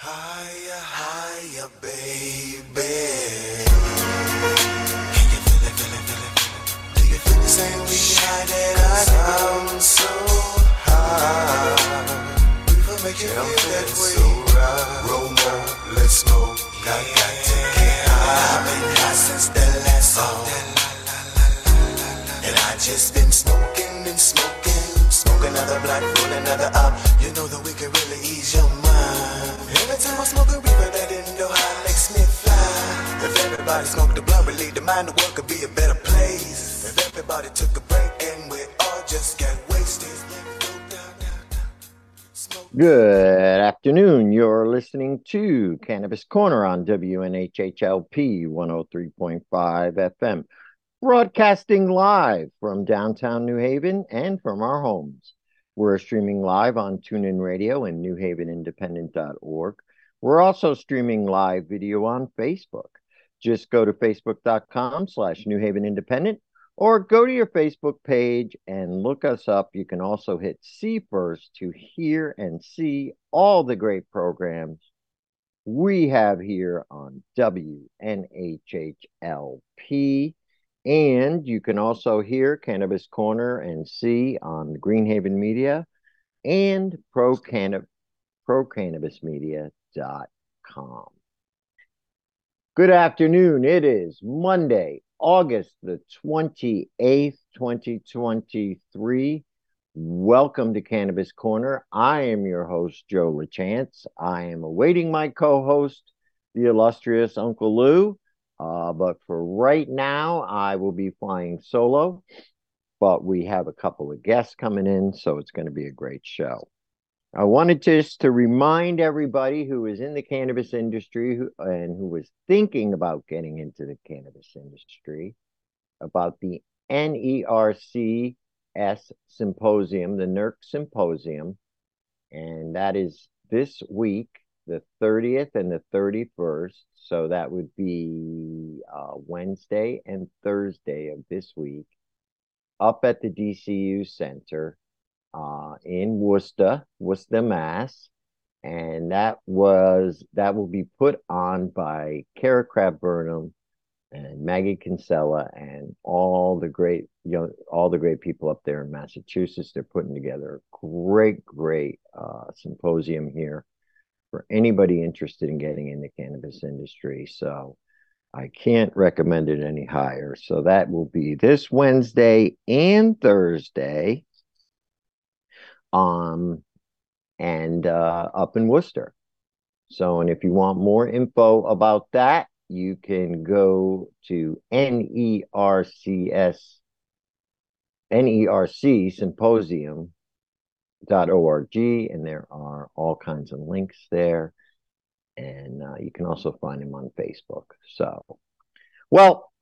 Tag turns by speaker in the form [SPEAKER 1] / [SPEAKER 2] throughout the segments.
[SPEAKER 1] Higher, higher, baby. Can you feel it, feel it, feel it, feel it? Do you feel the same way high that I sound so high? Reefer make you feel that way. So right. Roll more, let's. I got to get high. I've been high since the last song. And I just been smoking and smoking. Smoke another roll another up. You know that we can really ease your mind. Every time I smoke a reaper, that makes me fly. If everybody smoked the the mind, the world could be a better place. If everybody took a break and we all just get wasted.
[SPEAKER 2] Good afternoon. You're listening to Cannabis Corner on WNHHLP 103.5 FM, broadcasting live from downtown New Haven and from our homes. We're streaming live on TuneIn Radio and newhavenindependent.org. We're also streaming live video on Facebook. Just go to facebook.com slash New Haven Independent or go to your Facebook page and look us up. You can also hit see first to hear and see all the great programs we have here on WNHHLP. And you can also hear Cannabis Corner and see on Greenhaven Media and Pro ProCannabisMedia.com. Good afternoon. It is Monday, August the 28th, 2023. Welcome to Cannabis Corner. I am your host, Joe LaChance. I am awaiting my co host, the illustrious Uncle Lou. Uh, but for right now, I will be flying solo. But we have a couple of guests coming in, so it's going to be a great show. I wanted just to remind everybody who is in the cannabis industry and who was thinking about getting into the cannabis industry about the NERCS symposium, the NERC symposium, and that is this week, the 30th and the 31st. So that would be uh, Wednesday and Thursday of this week up at the DCU Center uh, in Worcester, Worcester, Mass. And that was that will be put on by Kara Crab Burnham and Maggie Kinsella and all the great young all the great people up there in Massachusetts. They're putting together a great, great uh, symposium here for anybody interested in getting in the cannabis industry. So I can't recommend it any higher. So that will be this Wednesday and Thursday. Um and uh up in Worcester. So and if you want more info about that, you can go to NERCS NERC symposium org and there are all kinds of links there. And uh, you can also find them on facebook. So well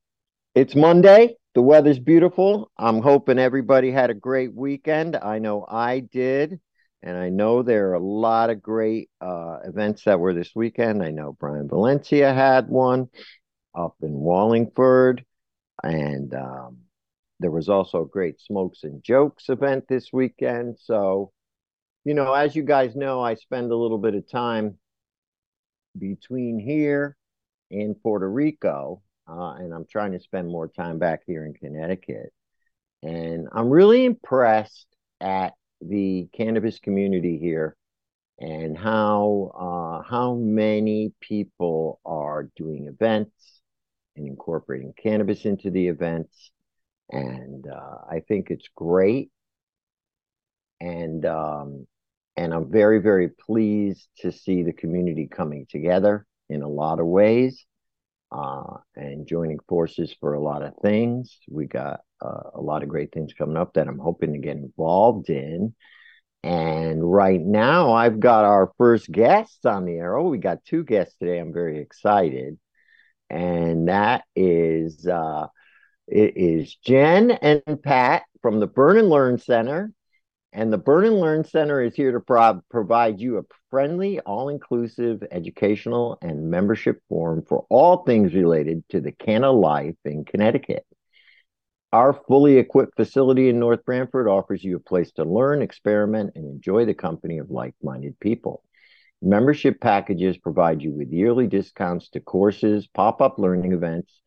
[SPEAKER 2] it's monday. The weather's beautiful. I'm hoping everybody had a great weekend. I know i did and i know there are a lot of great uh, events that were this weekend. I know brian valencia had one up in wallingford and um, there was also a great smokes and jokes event this weekend. So you know as you guys know i spend a little bit of time between here and puerto rico uh, and i'm trying to spend more time back here in connecticut and i'm really impressed at the cannabis community here and how uh, how many people are doing events and incorporating cannabis into the events and uh, I think it's great. And um, and I'm very very pleased to see the community coming together in a lot of ways uh, and joining forces for a lot of things. We got uh, a lot of great things coming up that I'm hoping to get involved in. And right now, I've got our first guests on the air. Oh, we got two guests today. I'm very excited. And that is uh, it is Jen and Pat from the Burn and Learn Center. And the Burn and Learn Center is here to pro- provide you a friendly, all inclusive educational and membership forum for all things related to the Canna life in Connecticut. Our fully equipped facility in North Branford offers you a place to learn, experiment, and enjoy the company of like minded people. Membership packages provide you with yearly discounts to courses, pop up learning events,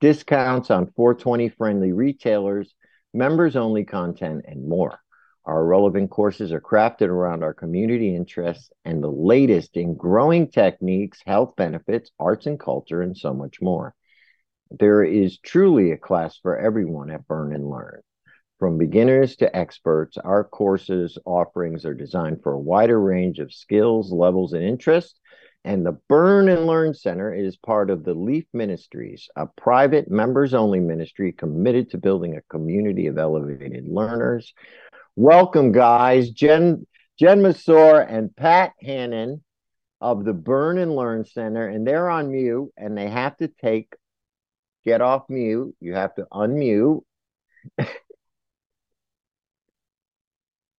[SPEAKER 2] discounts on 420 friendly retailers, members only content, and more. Our relevant courses are crafted around our community interests and the latest in growing techniques, health benefits, arts and culture, and so much more. There is truly a class for everyone at Burn and Learn. From beginners to experts, our courses offerings are designed for a wider range of skills, levels, and interests. And the Burn and Learn Center is part of the Leaf Ministries, a private members only ministry committed to building a community of elevated learners. Welcome, guys. Jen, Jen Masor and Pat Hannon of the Burn and Learn Center, and they're on mute and they have to take, get off mute. You have to unmute.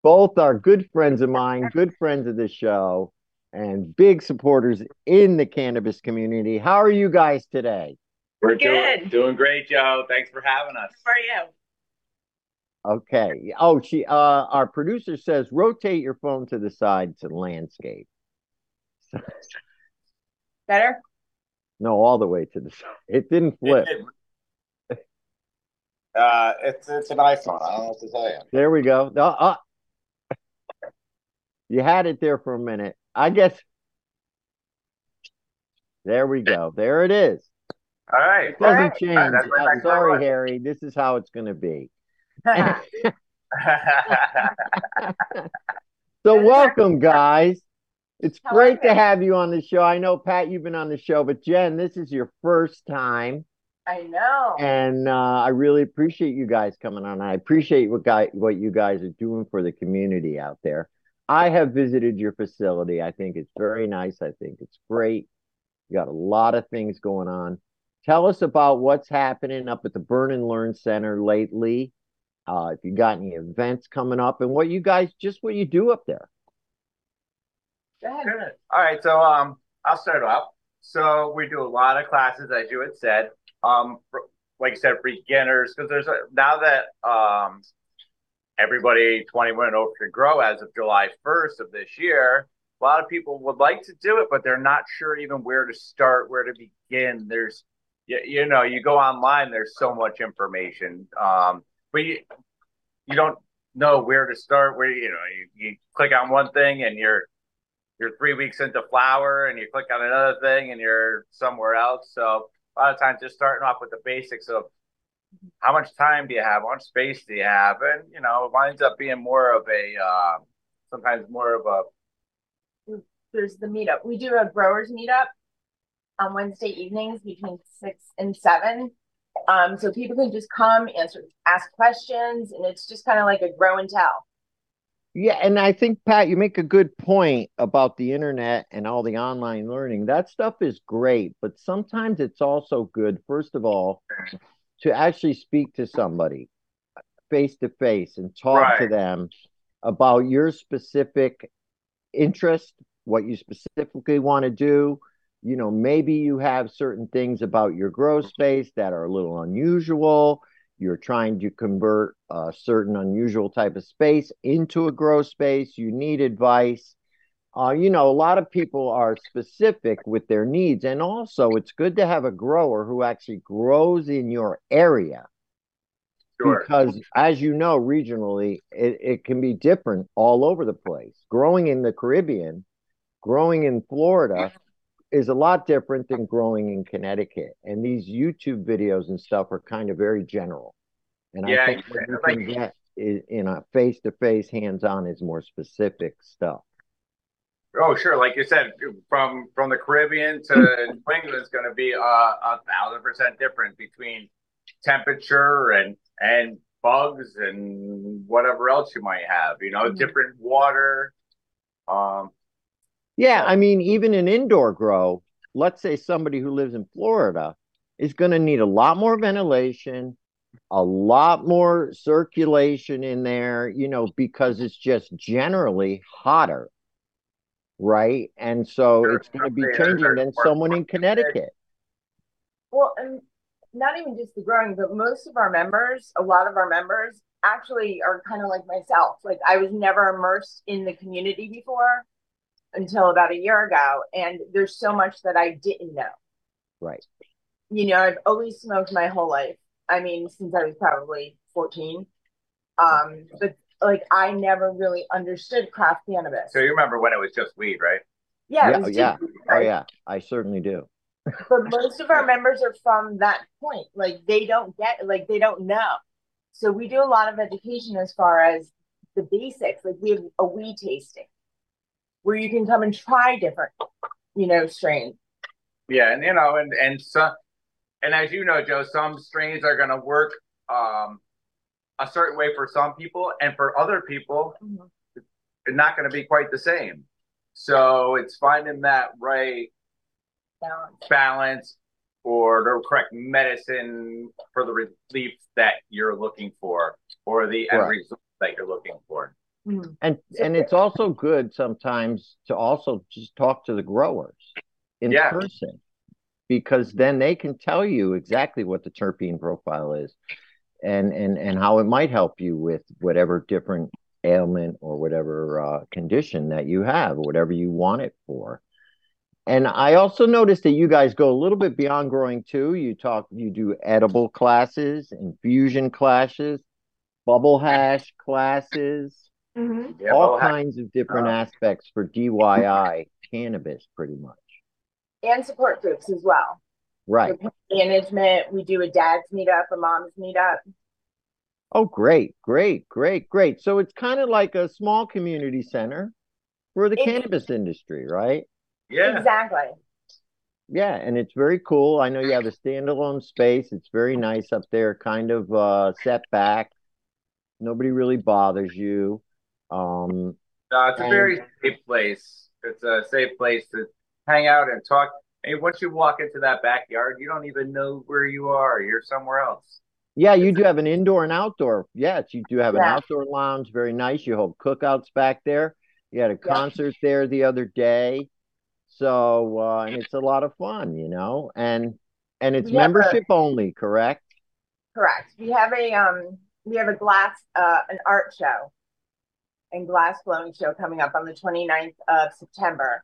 [SPEAKER 2] both are good friends of mine, good friends of the show, and big supporters in the cannabis community. How are you guys today?
[SPEAKER 3] We're
[SPEAKER 4] Good.
[SPEAKER 3] doing, doing great, Joe. Thanks for having us.
[SPEAKER 4] How are you?
[SPEAKER 2] Okay. Oh, she uh our producer says rotate your phone to the side to landscape.
[SPEAKER 4] Better?
[SPEAKER 2] No, all the way to the side. It didn't flip.
[SPEAKER 3] Uh, it's it's an iPhone. I don't know what to tell you.
[SPEAKER 2] There we go. No, uh, you had it there for a minute. I guess there we go. There it is.
[SPEAKER 3] All right.
[SPEAKER 2] It doesn't
[SPEAKER 4] Alright.
[SPEAKER 2] change.
[SPEAKER 3] That's my
[SPEAKER 2] I'm sorry. Harry. This is how it's gonna be. So welcome, guys. It's
[SPEAKER 4] How
[SPEAKER 2] great to have you on the show. I know Pat, you've been on the show, but Jen, this is your first time,
[SPEAKER 4] I know.
[SPEAKER 2] and uh, I really appreciate you guys coming on. I appreciate what guy what you guys are doing for the community out there. I have visited your facility. I think it's very nice. I think it's great. You got a lot of things going on. Tell us about what's happening up at the Burn and Learn Center lately. Uh, if you got any events coming up, and what you guys just what you do up there.
[SPEAKER 3] Good. All right. So um, I'll start off. So we do a lot of classes, as you had said. Um, for, like you said, beginners, because there's a, now that um, everybody 21 and over can grow as of July 1st of this year. A lot of people would like to do it, but they're not sure even where to start, where to begin. There's, you, you know, you go online. There's so much information, um, but you you don't know where to start. Where you know you, you click on one thing and you're you're three weeks into flower, and you click on another thing and you're somewhere else. So a lot of times, just starting off with the basics of how much time do you have, how much space do you have, and you know, it winds up being more of a uh, sometimes more of a
[SPEAKER 4] There's the meetup. We do a growers meetup on Wednesday evenings between six and seven. Um, so people can just come, answer, ask questions, and it's just kind of like a grow and tell.
[SPEAKER 2] Yeah, and I think Pat, you make a good point about the internet and all the online learning. That stuff is great, but sometimes it's also good, first of all, to actually speak to somebody face to face and talk to them about your specific interest, what you specifically want to do. You know, maybe you have certain things about your grow space that are a little unusual. You're trying to convert a certain unusual type of space into a grow space. You need advice. Uh, you know, a lot of people are specific with their needs. And also, it's good to have a grower who actually grows in your area
[SPEAKER 3] sure.
[SPEAKER 2] because as you know regionally it, it can be different all over the place growing in the caribbean growing in florida is a lot different than growing in connecticut and these youtube videos and stuff are kind of very general and
[SPEAKER 3] Yeah,
[SPEAKER 2] i think what you can get is, in a face-to-face hands-on is more specific stuff
[SPEAKER 3] Oh, sure. Like you said, from from the Caribbean to New England is going to be uh, a thousand percent different between temperature and and bugs and whatever else you might have. You know,
[SPEAKER 4] Mhm.
[SPEAKER 3] different water. Um,
[SPEAKER 2] Yeah, I mean, even an indoor grow, let's say somebody who lives in Florida is going to need a lot more ventilation, a lot more circulation in there, you know, because it's just generally hotter, right? And so
[SPEAKER 3] Sure,
[SPEAKER 2] it's going to be changing
[SPEAKER 3] there's
[SPEAKER 2] than someone in Connecticut.
[SPEAKER 4] Well, and not even just the growing, but most of our members, a lot of our members actually are kind of like myself. Like I was never immersed in the community before. Until about a year ago, and there's so much that I didn't know.
[SPEAKER 2] Right.
[SPEAKER 4] You know, I've always smoked my whole life. I mean, since I was probably 14. Um, but like I never really understood craft cannabis.
[SPEAKER 3] So you remember when it was just weed, right?
[SPEAKER 4] yeah,
[SPEAKER 2] Yeah, oh, yeah. Oh
[SPEAKER 4] right?
[SPEAKER 2] yeah, I certainly do.
[SPEAKER 4] but most of our members are from that point. Like they don't get, like they don't know. So we do a lot of education as far as the basics. Like we have a weed tasting where you can come and try different, you know, strains.
[SPEAKER 3] Yeah, and you know, and and some, and as you know, Joe, some strains are going to work um a certain way for some people, and for other people, it's not going to be quite the same. So it's finding that right
[SPEAKER 4] Balance.
[SPEAKER 3] balance or the correct medicine for the relief that you're looking for, or the end
[SPEAKER 2] Right.
[SPEAKER 3] result that you're looking for.
[SPEAKER 4] Mhm.
[SPEAKER 2] And and it's also good sometimes to also just talk to the growers in
[SPEAKER 3] Yeah.
[SPEAKER 2] person because then they can tell you exactly what the terpene profile is and and and how it might help you with whatever different ailment or whatever uh, condition that you have or whatever you want it for. And I also noticed that you guys go a little bit beyond growing too. You talk, you do edible classes, infusion classes, bubble hash classes
[SPEAKER 4] Mhm.
[SPEAKER 2] All
[SPEAKER 3] well, ha-
[SPEAKER 2] kinds of different
[SPEAKER 3] uh,
[SPEAKER 2] aspects for DIY cannabis, pretty much.
[SPEAKER 4] And support groups as well.
[SPEAKER 2] Right.
[SPEAKER 4] For management, we do a dad's meetup, a mom's meetup.
[SPEAKER 2] Oh, great, great, great, great. So it's kind of like a small community center for the
[SPEAKER 4] It-
[SPEAKER 2] cannabis industry, right?
[SPEAKER 3] yeah,
[SPEAKER 4] Exactly.
[SPEAKER 2] Yeah, and it's very cool. I know you have a standalone space. It's very nice up there, kind of uh set back. Nobody really bothers you. Um,
[SPEAKER 3] No, it's a very safe place. It's a safe place to hang out and talk. Hey, once you walk into that backyard, you don't even know where you are. You're somewhere else.
[SPEAKER 2] Yeah, you do have an indoor and outdoor. Yes, you do have an outdoor lounge. Very nice. You hold cookouts back there. You had a concert there the other day. So, uh, and it's a lot of fun, you know, and and it's
[SPEAKER 4] We have a-
[SPEAKER 2] membership only, correct?
[SPEAKER 4] Correct. We have a um we have a glass uh an art show and glass blowing show coming up on the 29th of September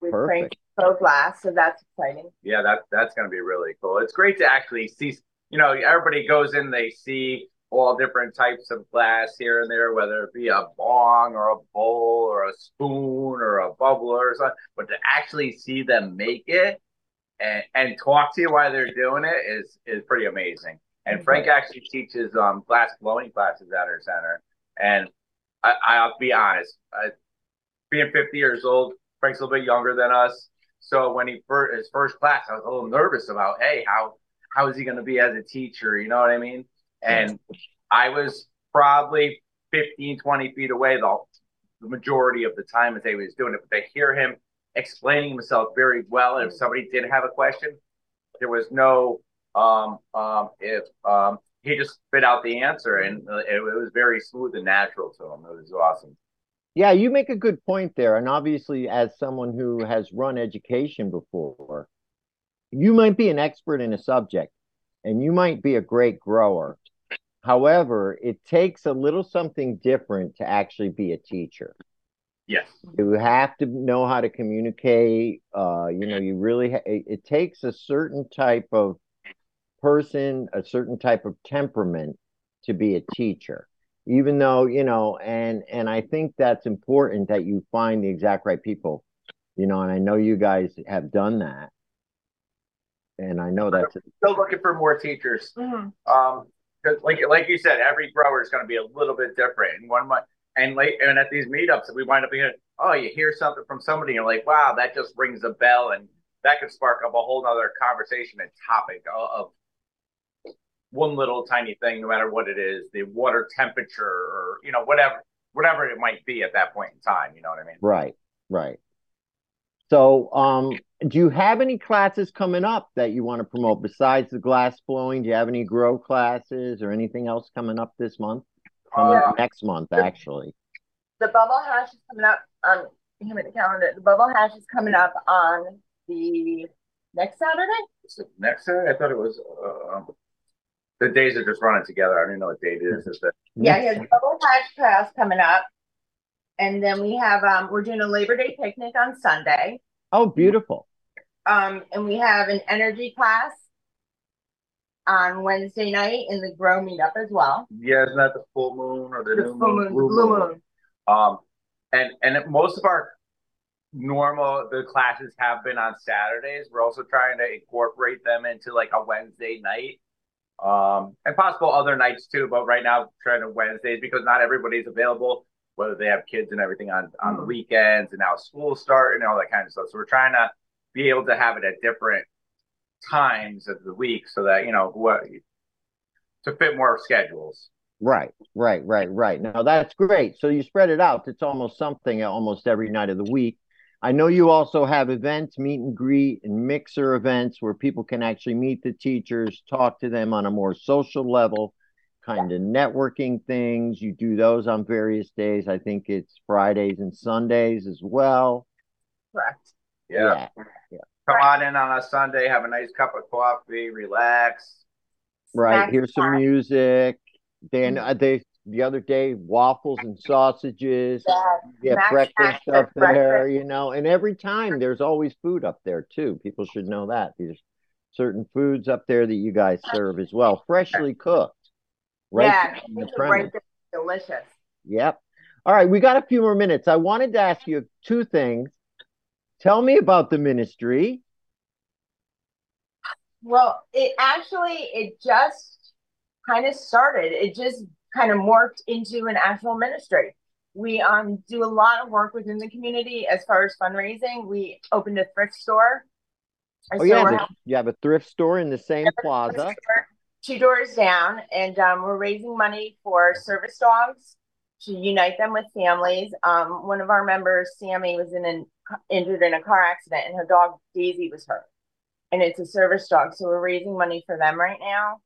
[SPEAKER 4] with Frank
[SPEAKER 2] Perfect.
[SPEAKER 4] Pro Glass, so that's exciting.
[SPEAKER 3] Yeah, that that's going to be really cool. It's great to actually see. You know, everybody goes in, they see all different types of glass here and there, whether it be a bong or a bowl or a spoon or a bubbler or something. But to actually see them make it and and talk to you while they're doing it is is pretty amazing. And Frank actually teaches um glass blowing classes at our center. And I, I'll be honest, I, being 50 years old, Frank's a little bit younger than us. So when he first his first class, I was a little nervous about, hey, how how is he going to be as a teacher? You know what I mean? And I was probably 15, 20 feet away the, the majority of the time as he was doing it. But they hear him explaining himself very well, if somebody did have a question, there was no um um if um he just spit out the answer and it, it was very smooth and natural to him. It was awesome.
[SPEAKER 2] Yeah, you make a good point there. And obviously, as someone who has run education before, you might be an expert in a subject and you might be a great grower. However, it takes a little something different to actually be a teacher.
[SPEAKER 3] Yes.
[SPEAKER 2] You have to know how to communicate. Uh, you know, you really, ha- it, it takes a certain type of person, a certain type of temperament to be a teacher. Even though, you know, and and I think that's important that you find the exact right people, you know, and I know you guys have done that. And I know that's
[SPEAKER 3] Still looking for more teachers.
[SPEAKER 4] Mhm.
[SPEAKER 3] Um, because like like you said, every grower is going to be a little bit different. And one might, and late, and at these meetups, we wind up being, oh, you hear something from somebody, and you're like, wow, that just rings a bell, and that could spark up a whole other conversation and topic of, of one little tiny thing, no matter what it is, the water temperature or you know whatever whatever it might be at that point in time. You know what I mean?
[SPEAKER 2] right, right. So, um, do you have any classes coming up that you want to promote besides the glass blowing? Do you have any grow classes or anything else coming up this month? Coming
[SPEAKER 3] Uh,
[SPEAKER 2] up next month, actually.
[SPEAKER 4] The bubble hash is coming up on here at the calendar. The bubble hash is coming up on the next Saturday.
[SPEAKER 3] Next Saturday, I thought it was. Uh, the days are just running together. I don't even know what date it is. Is that
[SPEAKER 4] Yeah, he has a bubble hash class coming up. And then we have um we're doing a Labor Day picnic on Sunday.
[SPEAKER 2] Oh, beautiful.
[SPEAKER 4] Um, and we have an energy class on Wednesday night in the Grow meetup as well.
[SPEAKER 3] Yeah, isn't that the full moon or the,
[SPEAKER 4] The
[SPEAKER 3] new
[SPEAKER 4] full
[SPEAKER 3] moon?
[SPEAKER 4] moon, blue moon.
[SPEAKER 3] Um, and and most of our normal the classes have been on Saturdays. We're also trying to incorporate them into like a Wednesday night, um, and possible other nights too. But right now, trying to Wednesdays because not everybody's available, whether they have kids and everything on on the
[SPEAKER 4] Mhm.
[SPEAKER 3] weekends, and now school start and all that kind of stuff. So we're trying to be able to have it at different times of the week so that you know what to fit more schedules.
[SPEAKER 2] Right, right, right, right. Now that's great. So you spread it out. It's almost something almost every night of the week. I know you also have events, meet and greet, and mixer events where people can actually meet the teachers, talk to them on a more social level, kind of networking things. You do those on various days. I think it's Fridays and Sundays as well.
[SPEAKER 4] Correct.
[SPEAKER 3] yeah. yeah. Come on in on a Sunday, have a nice cup of coffee, relax.
[SPEAKER 2] Right.
[SPEAKER 4] Snack
[SPEAKER 2] Here's some
[SPEAKER 4] time.
[SPEAKER 2] music. Then
[SPEAKER 4] Mhm.
[SPEAKER 2] uh, they the other day waffles and sausages.
[SPEAKER 4] Yeah,
[SPEAKER 2] breakfast up
[SPEAKER 4] breakfast.
[SPEAKER 2] there, you know, and every time there's always food up there too. People should know that. There's certain foods up there that you guys serve as well, freshly cooked. Right
[SPEAKER 4] yeah,
[SPEAKER 2] there the
[SPEAKER 4] it's right delicious.
[SPEAKER 2] Yep. All right, we got a few more minutes. I wanted to ask you two things. Tell me about the ministry.
[SPEAKER 4] Well, it actually it just kind of started. It just kind of morphed into an actual ministry. We um do a lot of work within the community as far as fundraising. We opened a thrift store.
[SPEAKER 2] Oh
[SPEAKER 4] so
[SPEAKER 2] yeah, the- you have a thrift store in the same plaza.
[SPEAKER 4] two doors down, and um, we're raising money for service dogs to unite them with families. Um, one of our members, Sammy, was in an injured in a car accident, and her dog Daisy was hurt, and it's a service dog. So we're raising money for them right now.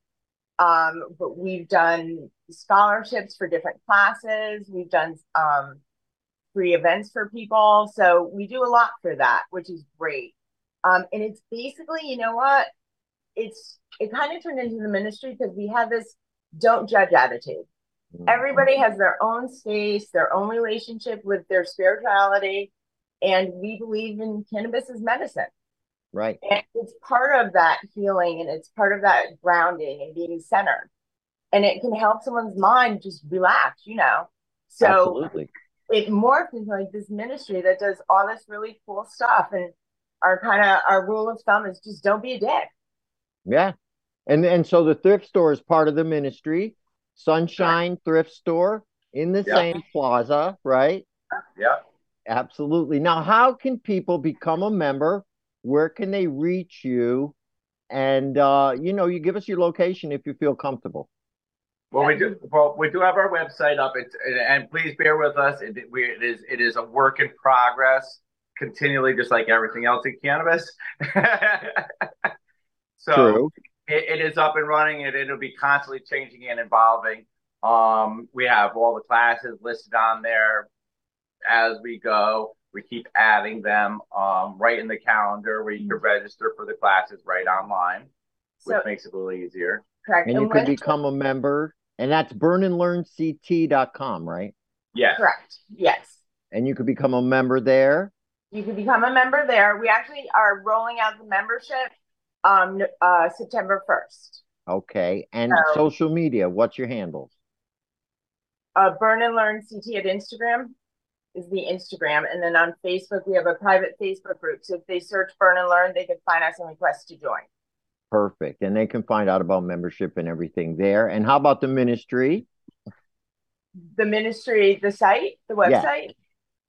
[SPEAKER 4] Um, but we've done scholarships for different classes. We've done um, free events for people. So we do a lot for that, which is great. Um, and it's basically, you know what? It's it kind of turned into the ministry because we have this don't judge attitude. Everybody has their own space, their own relationship with their spirituality, and we believe in cannabis as medicine.
[SPEAKER 2] Right.
[SPEAKER 4] And it's part of that healing and it's part of that grounding and being centered. And it can help someone's mind just relax, you know. So
[SPEAKER 2] Absolutely.
[SPEAKER 4] it morphed into like this ministry that does all this really cool stuff. And our kind of our rule of thumb is just don't be a dick.
[SPEAKER 2] Yeah. And and so the thrift store is part of the ministry. Sunshine Thrift Store in the
[SPEAKER 3] Yeah.
[SPEAKER 2] same plaza, right?
[SPEAKER 3] Yeah.
[SPEAKER 2] Absolutely. Now, how can people become a member? Where can they reach you? And uh, you know, you give us your location if you feel comfortable.
[SPEAKER 3] Well, we do. Well, we do have our website up. It's and, please bear with us. It, we, it is it is a work in progress, continually, just like everything else in cannabis. so it, it is up and running, and it'll be constantly changing and evolving. Um, we have all the classes listed on there as we go. We keep adding them um, right in the calendar where you can register for the classes right online, which
[SPEAKER 4] So
[SPEAKER 3] makes it a little easier.
[SPEAKER 4] correct.
[SPEAKER 2] And you
[SPEAKER 4] when-
[SPEAKER 2] can become a member, and that's burnandlearnct.com, right?
[SPEAKER 3] Yes.
[SPEAKER 4] correct. Yes.
[SPEAKER 2] And you could become a member there.
[SPEAKER 4] You can become a member there. We actually are rolling out the membership um uh September 1st.
[SPEAKER 2] Okay. And
[SPEAKER 4] So-
[SPEAKER 2] social media, what's your handles?
[SPEAKER 4] Uh Burn and Learn CT at Instagram is the Instagram. And then on Facebook, we have a private Facebook group. So if they search Burn and Learn, they can find us and request to join.
[SPEAKER 2] Perfect. And they can find out about membership and everything there. And how about the ministry?
[SPEAKER 4] The ministry, the site, the
[SPEAKER 2] Yeah.
[SPEAKER 4] website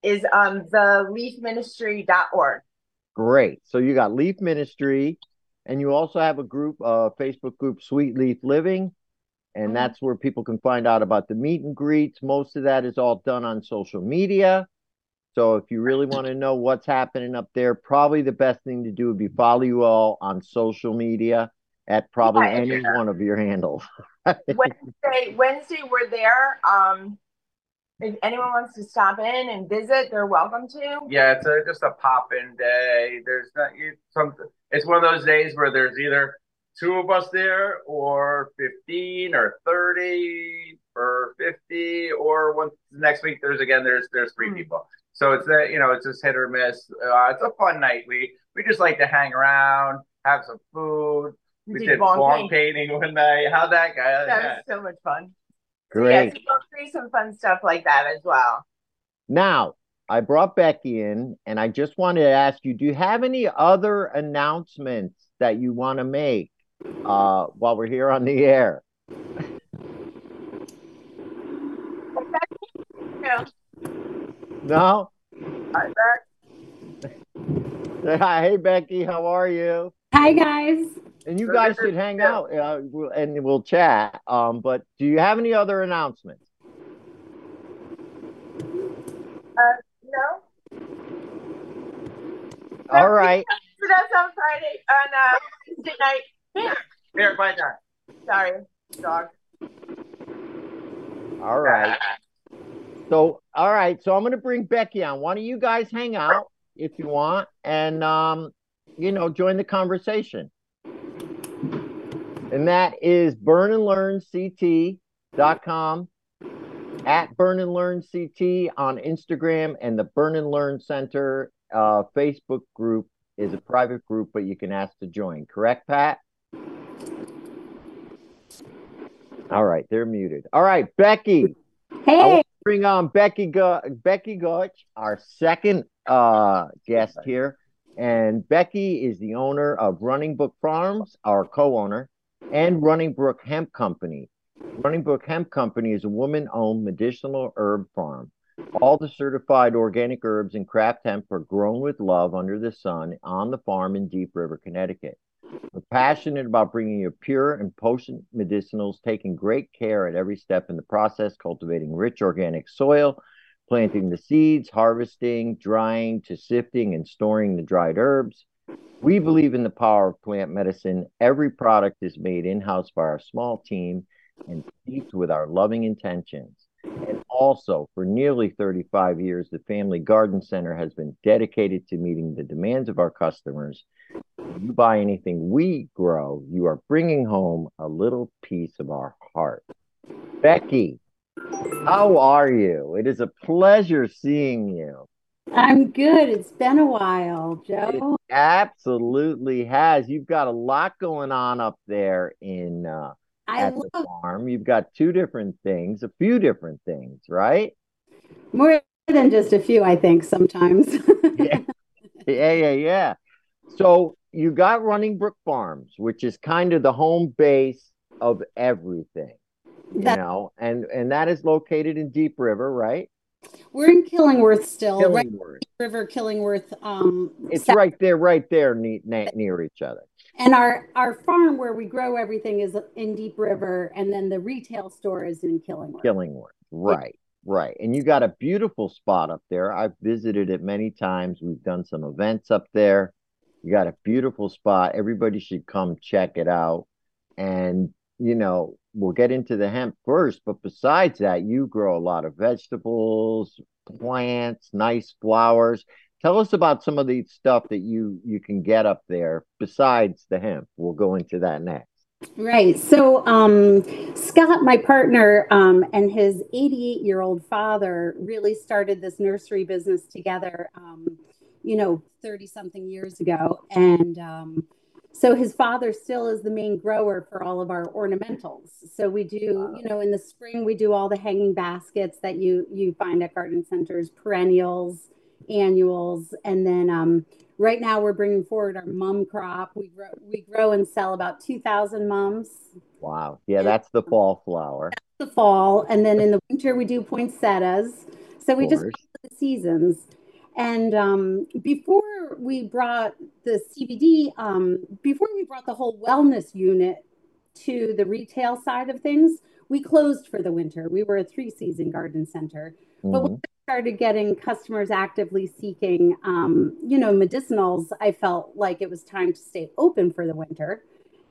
[SPEAKER 4] is um the leafministry.org.
[SPEAKER 2] Great. So you got Leaf Ministry, and you also have a group, uh, Facebook group, Sweet Leaf Living, and
[SPEAKER 4] Mhm.
[SPEAKER 2] that's where people can find out about the meet and greets. Most of that is all done on social media. So if you really want to know what's happening up there, probably the best thing to do would be follow you all on social media at probably
[SPEAKER 4] Yeah.
[SPEAKER 2] any one of your handles.
[SPEAKER 4] Wednesday, Wednesday we're there. Um if anyone wants to stop in and visit, they're welcome to.
[SPEAKER 3] Yeah, it's a, just a pop in day. There's not you, some. It's one of those days where there's either two of us there or fifteen or thirty. or 50 or once next week there's again there's there's three
[SPEAKER 4] Hmm.
[SPEAKER 3] people. So it's that, you know it's just hit or miss. Uh, it's a fun night. We we just like to hang around, have some food. We
[SPEAKER 4] did
[SPEAKER 3] did
[SPEAKER 4] lawn
[SPEAKER 3] lawn painting one night. How'd that go?
[SPEAKER 4] That
[SPEAKER 3] Yeah.
[SPEAKER 4] was so much fun. Great. So, yeah,
[SPEAKER 2] Great.
[SPEAKER 4] so go through some fun stuff like that as well.
[SPEAKER 2] Now, I brought Becky in and I just wanted to ask you, do you have any other announcements that you want to make uh, while we're here on the air?
[SPEAKER 4] Yeah.
[SPEAKER 2] No?
[SPEAKER 3] Hi, Beck.
[SPEAKER 2] Say hi. Hey, Becky, how are you?
[SPEAKER 5] Hi guys.
[SPEAKER 2] And you guys should hang out uh, and we'll chat. Um, but do you have any other announcements?
[SPEAKER 4] Uh, No?
[SPEAKER 2] All right.
[SPEAKER 4] So that's on Friday, on uh, Wednesday night.
[SPEAKER 3] Here, quiet down.
[SPEAKER 4] Sorry, dog.
[SPEAKER 2] All right. So, all right. So I'm going to bring Becky on. Why don't you guys hang out if you want and, um, you know, join the conversation. And that is burnandlearnct.com at Burn and Learn CT on Instagram and the Burn and Learn Center uh, Facebook group is a private group, but you can ask to join. Correct, Pat? All right, they're muted. All right, Becky.
[SPEAKER 5] Hey.
[SPEAKER 2] bring on Becky Gu- Becky Gutch, our second uh, guest here. And Becky is the owner of Running Brook Farms, our co-owner, and Running Brook Hemp Company. Running Brook Hemp Company is a woman-owned medicinal herb farm. All the certified organic herbs and craft hemp are grown with love under the sun on the farm in Deep River, Connecticut. We're passionate about bringing you pure and potent medicinals, taking great care at every step in the process, cultivating rich organic soil, planting the seeds, harvesting, drying, to sifting and storing the dried herbs. We believe in the power of plant medicine. Every product is made in house by our small team and steeped with our loving intentions. And also, for nearly 35 years, the Family Garden Center has been dedicated to meeting the demands of our customers. You buy anything we grow, you are bringing home a little piece of our heart. Becky, how are you? It is a pleasure seeing you.
[SPEAKER 5] I'm good. It's been a while,
[SPEAKER 2] It
[SPEAKER 5] Joe.
[SPEAKER 2] absolutely has. You've got a lot going on up there in uh,
[SPEAKER 5] I
[SPEAKER 2] at the farm. You've got two different things, a few different things, right?
[SPEAKER 5] more than just a few, I think, sometimes.
[SPEAKER 2] Yeah. Yeah, yeah, yeah. So you got Running Brook Farms, which is kind of the home base of everything, you
[SPEAKER 5] That-
[SPEAKER 2] know, and and that is located in Deep River, right?
[SPEAKER 5] We're in Killingworth still, right? River Killingworth. Um,
[SPEAKER 2] It's
[SPEAKER 5] south-
[SPEAKER 2] right there, right there, near, near each other.
[SPEAKER 5] And our our farm where we grow everything is in Deep River, and then the retail store is in Killingworth.
[SPEAKER 2] Killingworth. Right, right. And you got a beautiful spot up there. I've visited it many times. We've done some events up there. You got a beautiful spot. Everybody should come check it out. And, you know, we'll get into the hemp first, but besides that, you grow a lot of vegetables, plants, nice flowers. Tell us about some of the stuff that you you can get up there besides the hemp. We'll go into that next.
[SPEAKER 5] Right. So, um, Scott, my partner, um, and his 88 year old father really started this nursery business together, um, you know, 30 something years ago. And um, so his father still is the main grower for all of our ornamentals. So we do, you know, in the spring, we do all the hanging baskets that you, you find at garden centers, perennials, annuals. And then, um, Right now, we're bringing forward our mum crop. We grow, we grow and sell about 2,000 mums
[SPEAKER 2] Wow. Yeah, that's the fall flower.
[SPEAKER 5] the fall, and then in the winter we do poinsettias. So we just the seasons. And um, before we brought the CBD, um, before we brought the whole wellness unit to the retail side of things, we closed for the winter. We were a three-season garden center, but when
[SPEAKER 2] Mhm.
[SPEAKER 5] we started getting customers actively seeking, um, you know, medicinals, I felt like it was time to stay open for the winter,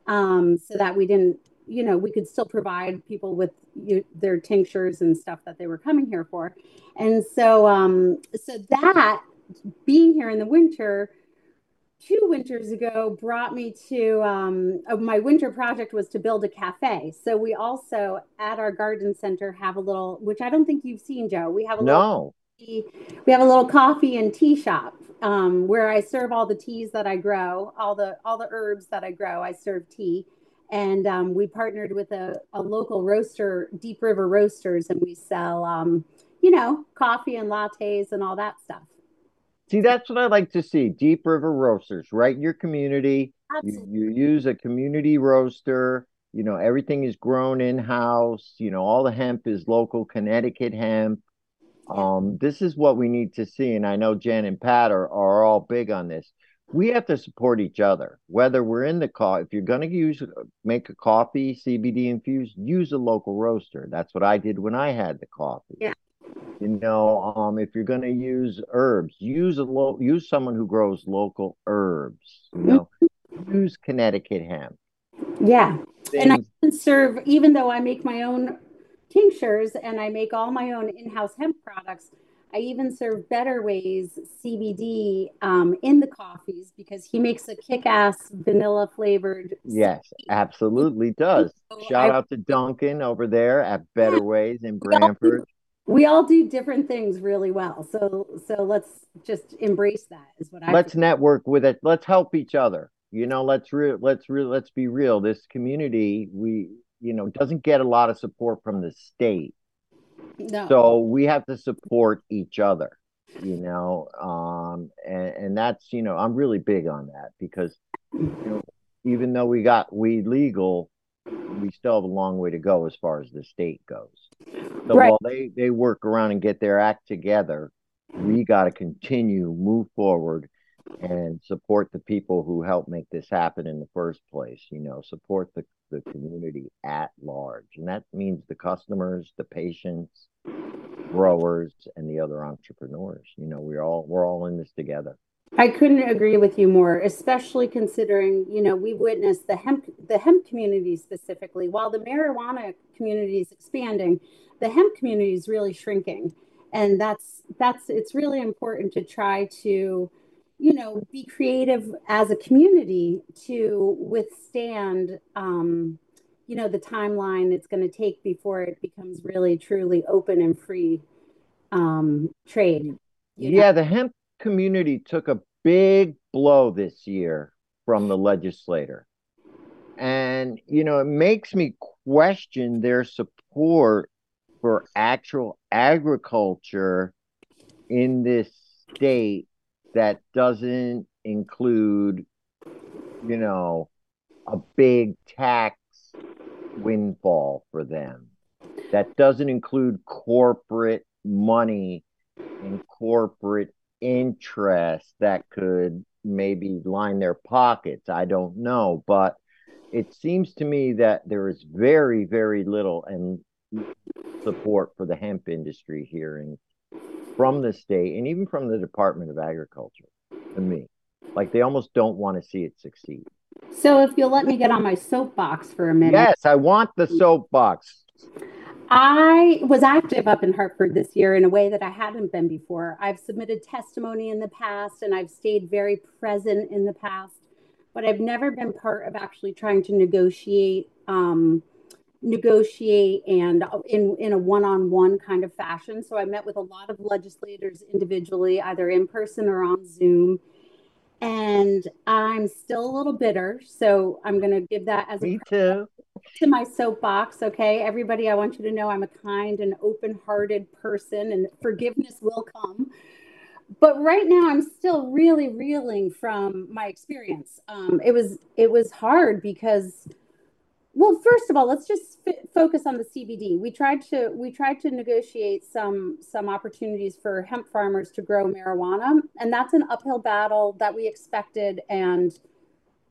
[SPEAKER 5] um, so that we didn't, you know, we could still provide people with you, their tinctures and stuff that they were coming here for. And so, um, so that being here in the winter two winters ago brought me to um, uh, my winter project was to build a cafe. So we also at our garden center have a little, which I don't think you've seen, Joe. We have a
[SPEAKER 2] no.
[SPEAKER 5] little we have a little coffee and tea shop um, where I serve all the teas that I grow, all the all the herbs that I grow. I serve tea, and um, we partnered with a, a local roaster, Deep River Roasters, and we sell, um, you know, coffee and lattes and all that stuff.
[SPEAKER 2] See, that's what I like to see. Deep River Roasters, right in your community. You, you use a community roaster. You know, everything is grown in house. You know, all the hemp is local Connecticut hemp. Um, this is what we need to see. And I know Jen and Pat are, are all big on this. We have to support each other, whether we're in the car. If you're going to use, make a coffee CBD infused, use a local roaster. That's what I did when I had the coffee.
[SPEAKER 5] Yeah.
[SPEAKER 2] You know, um, if you're going to use herbs, use a use someone who grows local herbs. You know, use Connecticut hemp.
[SPEAKER 5] Yeah. And I can serve, even though I make my own tinctures and I make all my own in-house hemp products, I even serve Better Ways CBD um, in the coffees because he makes a kick-ass vanilla flavored.
[SPEAKER 2] yes, absolutely does.
[SPEAKER 5] So
[SPEAKER 2] Shout
[SPEAKER 5] I-
[SPEAKER 2] out to Duncan over there at Better Ways in Branford.
[SPEAKER 5] We all do different things really well. So so let's just embrace that is what I
[SPEAKER 2] let's network with it let's help each other you know let's re- let's re- let's be real this community we you know doesn't get a lot of support from the state
[SPEAKER 5] no.
[SPEAKER 2] so we have to support each other you know um and, and that's you know i'm really big on that because you know even though we got weed legal we still have a long way to go as far as the state goes so
[SPEAKER 5] Right.
[SPEAKER 2] while they they work around and get their act together we got to continue move forward and support the people who helped make this happen in the first place you know support the, the community at large and that means the customers the patients growers and the other entrepreneurs you know we're all we're all in this together
[SPEAKER 5] I couldn't agree with you more, especially considering, you know, we've witnessed the hemp the hemp community specifically. While the marijuana community is expanding, the hemp community is really shrinking. And that's that's it's really important to try to, you know, be creative as a community to withstand um, you know, the timeline it's going to take before it becomes really truly open and free um trade. you know?
[SPEAKER 2] yeah the hemp community took a big blow this year from the legislator and you know it makes me question their support for actual agriculture in this state that doesn't include you know a big tax windfall for them that doesn't include corporate money and corporate interest that could maybe line their pockets. I don't know, but it seems to me that there is very, very little and support for the hemp industry here in from the state and even from the Department of Agriculture to me. Like they almost don't want to see it succeed.
[SPEAKER 5] So if you'll let me get on my soapbox for a minute.
[SPEAKER 2] Yes, I want the soapbox.
[SPEAKER 5] I was active up in Hartford this year in a way that I hadn't been before. I've submitted testimony in the past and I've stayed very present in the past, but I've never been part of actually trying to negotiate um, negotiate and in in a one-on-one kind of fashion. So I met with a lot of legislators individually, either in person or on Zoom. And I'm still a little bitter, so I'm going to give that as a
[SPEAKER 2] Me too.
[SPEAKER 5] to my soapbox, okay? Everybody, I want you to know I'm a kind and open hearted person and forgiveness will come. But right now, I'm still really reeling from my experience. Um, it was it was hard because, well, first of all, let's just f- focus on the CBD. We tried to we tried to negotiate some some opportunities for hemp farmers to grow marijuana, and that's an uphill battle that we expected and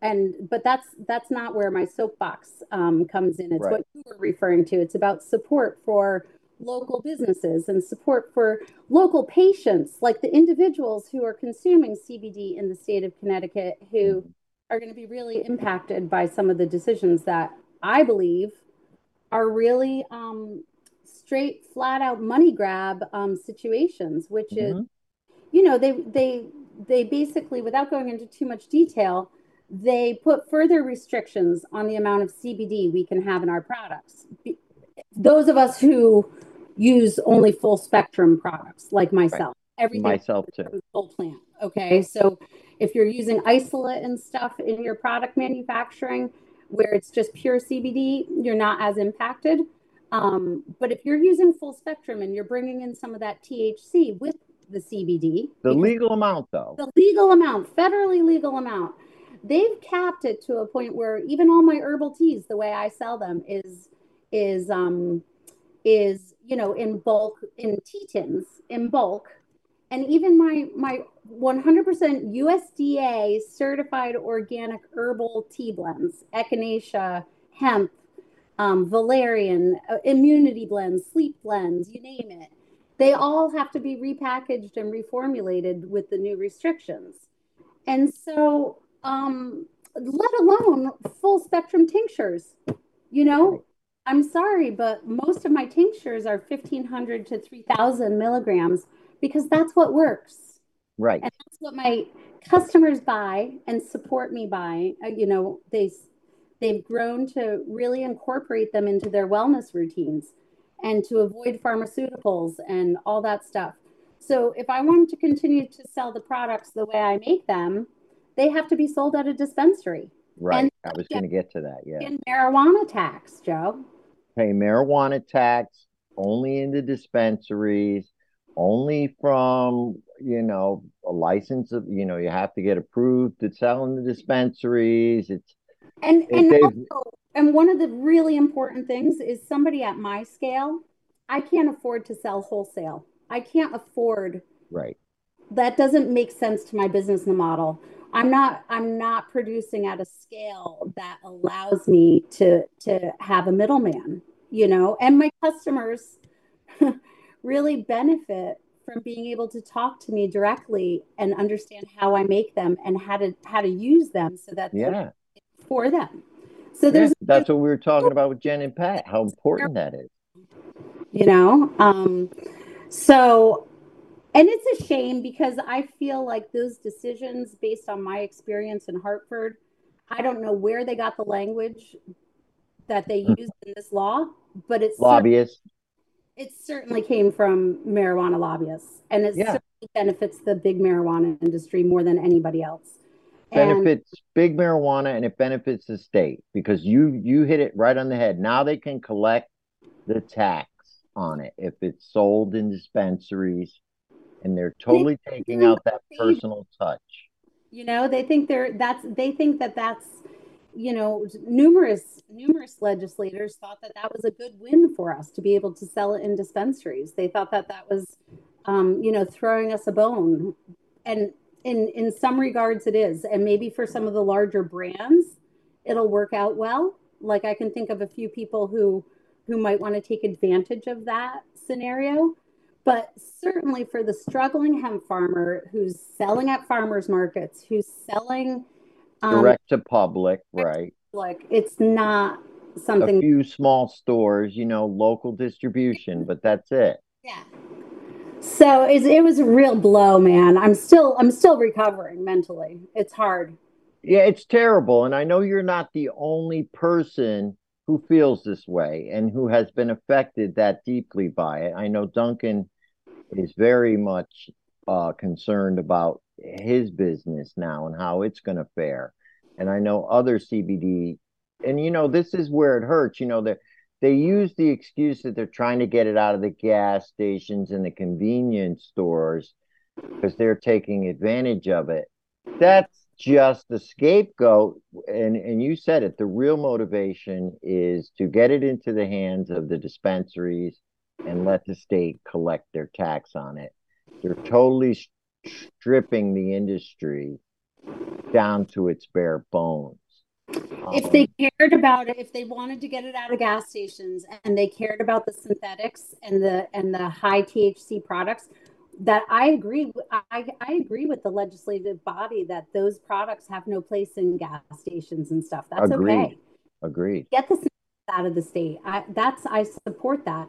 [SPEAKER 5] and but that's that's not where my soapbox um, comes in. It's
[SPEAKER 2] Right.
[SPEAKER 5] what you were referring to. It's about support for local businesses and support for local patients, like the individuals who are consuming CBD in the state of Connecticut, who are going to be really impacted by some of the decisions that I believe are really um, straight, flat out money grab um, situations, which is
[SPEAKER 2] Mhm.
[SPEAKER 5] you know they they they basically, without going into too much detail, they put further restrictions on the amount of CBD we can have in our products. Those of us who use only full spectrum products, like myself, everything
[SPEAKER 2] Myself too.
[SPEAKER 5] full plant. Okay, so if you're using isolate and stuff in your product manufacturing, where it's just pure CBD, you're not as impacted. Um, but if you're using full spectrum and you're bringing in some of that THC with the CBD,
[SPEAKER 2] The legal amount though.
[SPEAKER 5] the legal amount, federally legal amount, they've capped it to a point where even all my herbal teas, the way I sell them, is is um is you know in bulk in tea tins in bulk, and even my my 100% USDA certified organic herbal tea blends, echinacea, hemp, um, valerian, uh, immunity blends, sleep blends, you name it. They all have to be repackaged and reformulated with the new restrictions. And so, um, let alone full spectrum tinctures, you know, I'm sorry, but most of my tinctures are 1500 to 3000 milligrams because that's what works.
[SPEAKER 2] Right.
[SPEAKER 5] And that's what my customers buy and support me by. Uh, you know, they they've grown to really incorporate them into their wellness routines and to avoid pharmaceuticals and all that stuff. So if I wanted to continue to sell the products the way I make them, they have to be sold at a dispensary.
[SPEAKER 2] Right.
[SPEAKER 5] And-
[SPEAKER 2] I was going to get to that. Yeah.
[SPEAKER 5] In marijuana tax, Joe.
[SPEAKER 2] Pay marijuana tax only in the dispensaries, only from, you know, a license of, you know, you have to get approved to sell in the dispensaries. It's
[SPEAKER 5] And and also, and one of the really important things is somebody at my scale, I can't afford to sell wholesale. I can't afford
[SPEAKER 2] right.
[SPEAKER 5] that doesn't make sense to my business model. I'm not I'm not producing at a scale that allows me to to have a middleman, you know, and my customers really benefit from being able to talk to me directly and understand how I make them and how to how to use them so that
[SPEAKER 2] Yeah.
[SPEAKER 5] for them. So
[SPEAKER 2] Yeah.
[SPEAKER 5] there's
[SPEAKER 2] That's what we were talking about with Jen and Pat, how important that is.
[SPEAKER 5] you know um so and it's a shame because i feel like those decisions based on my experience in hartford i don't know where they got the language that they
[SPEAKER 2] Mm.
[SPEAKER 5] used in this law but it's
[SPEAKER 2] Lobbyists.
[SPEAKER 5] It certainly came from marijuana lobbyists and it
[SPEAKER 2] Yeah.
[SPEAKER 5] certainly benefits the big marijuana industry more than anybody else And-
[SPEAKER 2] benefits big marijuana and it benefits the state because you you hit it right on the head. Now they can collect the tax on it if it's sold in dispensaries and they're totally taking out that personal touch.
[SPEAKER 5] you know they think they're that's they think that that's you know numerous numerous legislators thought that that was a good win for us to be able to sell it in dispensaries. They thought that that was um, you know throwing us a bone. And in in some regards it is. And maybe for some of the larger brands it'll work out well. Like i can think of a few people who who might want to take advantage of that scenario. But certainly for the struggling hemp farmer who's selling at farmers markets who's selling um,
[SPEAKER 2] Direct to public, right?
[SPEAKER 5] like it's not something.
[SPEAKER 2] A few small stores, you know, local distribution, but that's it.
[SPEAKER 5] yeah so it's, it was a real blow man i'm still i'm still recovering mentally it's hard
[SPEAKER 2] Yeah, it's terrible. And I know you're not the only person who feels this way and who has been affected that deeply by it. I know Duncan is very much uh, concerned about his business now and how it's going to fare. And I know other CBD, and you know, this is where it hurts. You know, they they use the excuse that they're trying to get it out of the gas stations and the convenience stores because they're taking advantage of it. That's just the scapegoat and and you said it the real motivation is to get it into the hands of the dispensaries and let the state collect their tax on it they're totally stripping the industry down to its bare bones.
[SPEAKER 5] If they cared about it if they wanted to get it out of gas stations and they cared about the synthetics and the and the high thc products that i agree i i agree with the legislative body that those products have no place in gas stations and stuff. That's
[SPEAKER 2] Agreed.
[SPEAKER 5] okay.
[SPEAKER 2] Agreed.
[SPEAKER 5] Get the out of the state. I, that's i support that.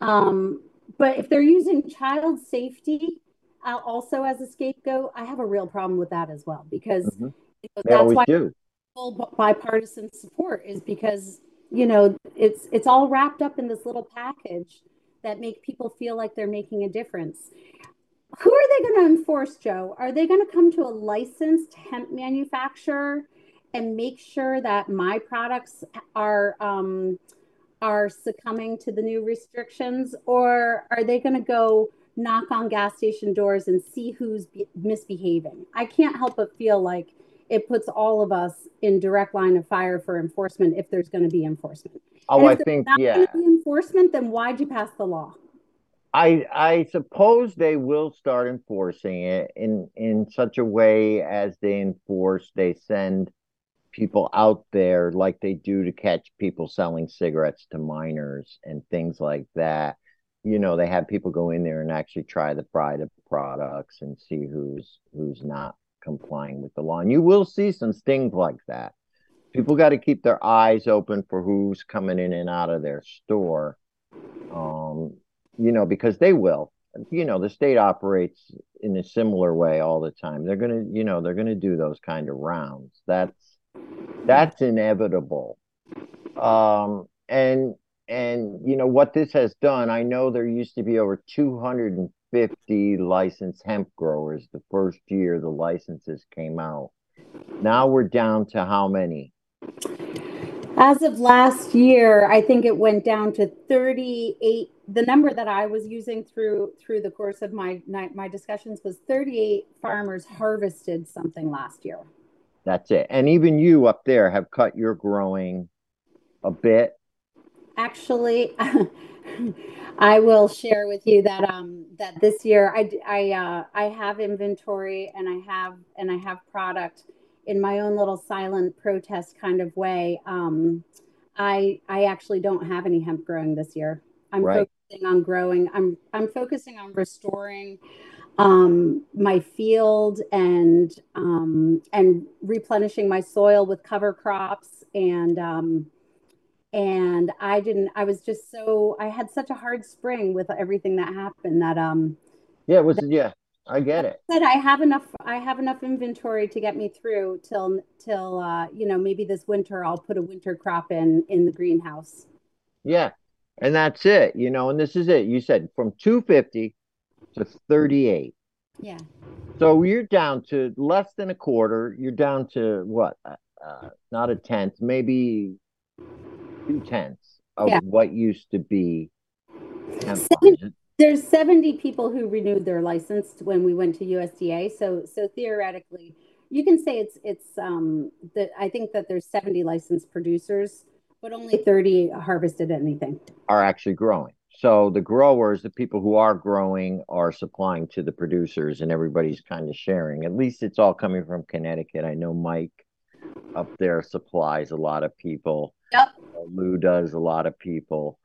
[SPEAKER 5] Um, but if they're using child safety uh, also as a scapegoat, I have a real problem with that as well because
[SPEAKER 2] Mhm.
[SPEAKER 5] you know, that's why
[SPEAKER 2] do.
[SPEAKER 5] full bipartisan support is because you know it's it's all wrapped up in this little package that make people feel like they're making a difference. Who are they going to enforce, Joe? Are they going to come to a licensed hemp manufacturer and make sure that my products are um, are succumbing to the new restrictions, or are they going to go knock on gas station doors and see who's be- misbehaving? I can't help but feel like it puts all of us in direct line of fire for enforcement if there's going to be enforcement.
[SPEAKER 2] Oh, I
[SPEAKER 5] there's
[SPEAKER 2] think yeah.
[SPEAKER 5] be enforcement, then why'd you pass the law?
[SPEAKER 2] I I suppose they will start enforcing it in in such a way as they enforce. They send people out there like they do to catch people selling cigarettes to minors and things like that. You know, they have people go in there and actually try the private products and see who's who's not complying with the law. And you will see some things like that. People got to keep their eyes open for who's coming in and out of their store. Um, you know, because they will. You know, the state operates in a similar way all the time. They're gonna, you know, they're gonna do those kind of rounds. That's that's inevitable. Um, and and you know what this has done. I know there used to be over 250 licensed hemp growers the first year the licenses came out. Now we're down to how many?
[SPEAKER 5] As of last year, I think it went down to 38. The number that I was using through through the course of my my discussions was 38 farmers harvested something last year.
[SPEAKER 2] That's it. And even you up there have cut your growing a bit.
[SPEAKER 5] Actually, I will share with you that um that this year I I uh, I have inventory and I have and I have product in my own little silent protest kind of way. Um, I I actually don't have any hemp growing this year. I'm
[SPEAKER 2] Right.
[SPEAKER 5] focusing on growing. I'm I'm focusing on restoring um, my field and um, and replenishing my soil with cover crops and um, and I didn't. I was just so I had such a hard spring with everything that happened that um
[SPEAKER 2] Yeah, it was yeah, I get it.
[SPEAKER 5] said I have enough I have enough inventory to get me through till till uh, you know maybe this winter I'll put a winter crop in in the greenhouse.
[SPEAKER 2] Yeah. And that's it, you know, and this is it. You said from 250 to 38.
[SPEAKER 5] Yeah.
[SPEAKER 2] So you're down to less than a quarter. You're down to what? Uh, uh, not a tenth, maybe two tenths of
[SPEAKER 5] Yeah.
[SPEAKER 2] what used to be
[SPEAKER 5] Seven- There's 70 people who renewed their license when we went to USDA. So so theoretically, you can say it's it's um that I think that there's 70 licensed producers, but only 30 harvested anything.
[SPEAKER 2] are actually growing. So the growers, the people who are growing, are supplying to the producers, and everybody's kind of sharing. At least it's all coming from Connecticut. I know Mike up there supplies a lot of people.
[SPEAKER 5] Yep.
[SPEAKER 2] Lou does a lot of people.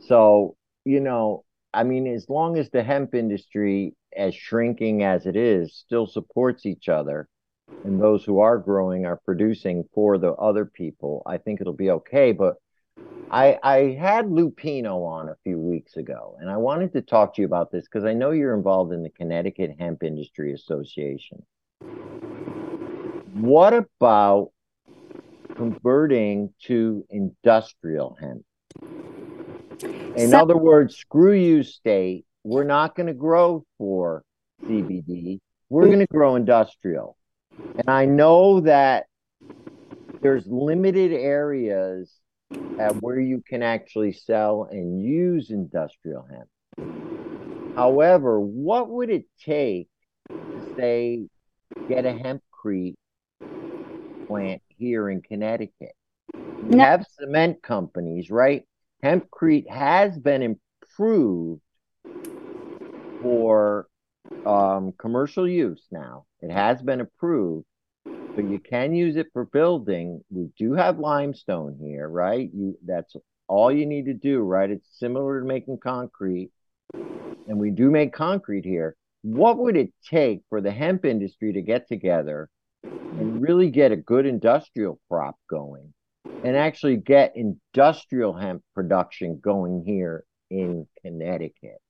[SPEAKER 2] So, you know, I mean, as long as the hemp industry, as shrinking as it is, still supports each other, and those who are growing are producing for the other people, I think it'll be okay. But I I had Lupino on a few weeks ago, and I wanted to talk to you about this because I know you're involved in the Connecticut Hemp Industry Association. What about converting to industrial hemp? In
[SPEAKER 5] So-
[SPEAKER 2] other words, screw you, state. We're not going to grow for CBD. We're going to grow industrial. And I know that there's limited areas at where you can actually sell and use industrial hemp. However, what would it take to say get a hempcrete plant here in Connecticut? We
[SPEAKER 5] No.
[SPEAKER 2] have cement companies, right? Hempcrete has been improved for um, commercial use now. It has been approved, but you can use it for building. We do have limestone here, right? You that's all you need to do, right? It's similar to making concrete, and we do make concrete here. What would it take for the hemp industry to get together and really get a good industrial crop going and actually get industrial hemp production going here in Connecticut?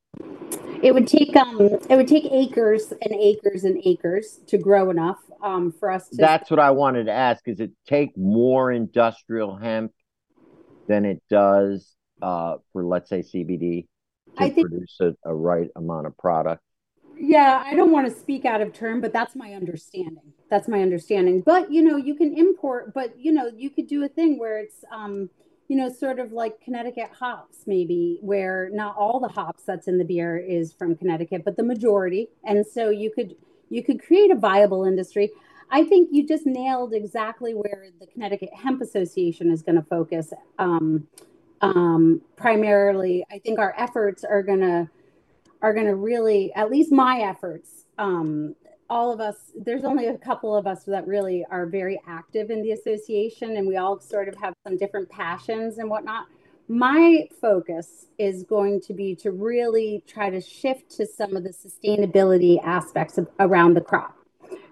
[SPEAKER 5] it would take um it would take acres and acres and acres to grow enough um for us to
[SPEAKER 2] That's what I wanted to ask. Is it take more industrial hemp than it does uh, for, let's say, CBD to
[SPEAKER 5] I think-
[SPEAKER 2] produce a, a right amount of product?
[SPEAKER 5] Yeah, I don't want to speak out of turn, but that's my understanding. That's my understanding. But you know, you can import, but you know, you could do a thing where it's um, you know, sort of like Connecticut hops, maybe, where not all the hops that's in the beer is from Connecticut, but the majority. And so you could you could create a viable industry. I think you just nailed exactly where the Connecticut Hemp Association is going to focus. Um, um, primarily, I think our efforts are going to are going to really, at least my efforts, um, all of us, there's only a couple of us that really are very active in the association, and we all sort of have some different passions and whatnot. My focus is going to be to really try to shift to some of the sustainability aspects of, around the crop.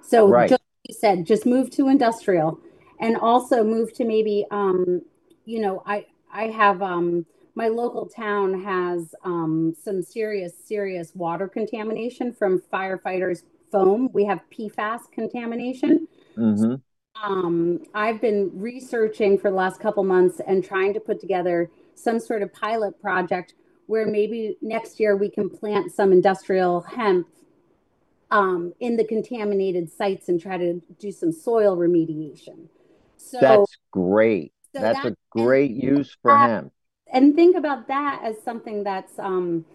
[SPEAKER 5] So,
[SPEAKER 2] Right.
[SPEAKER 5] just like you said, just move to industrial and also move to maybe, um, you know, I, I have, um, my local town has um, some serious, serious water contamination from firefighters' foam. We have PFAS contamination.
[SPEAKER 2] hmm
[SPEAKER 5] Um, I've been researching for the last couple months and trying to put together some sort of pilot project where maybe next year we can plant some industrial hemp um, in the contaminated sites and try to do some soil remediation. So,
[SPEAKER 2] That's great.
[SPEAKER 5] so
[SPEAKER 2] That's
[SPEAKER 5] that-
[SPEAKER 2] a great use for
[SPEAKER 5] that-
[SPEAKER 2] hemp.
[SPEAKER 5] and think about that as something that's um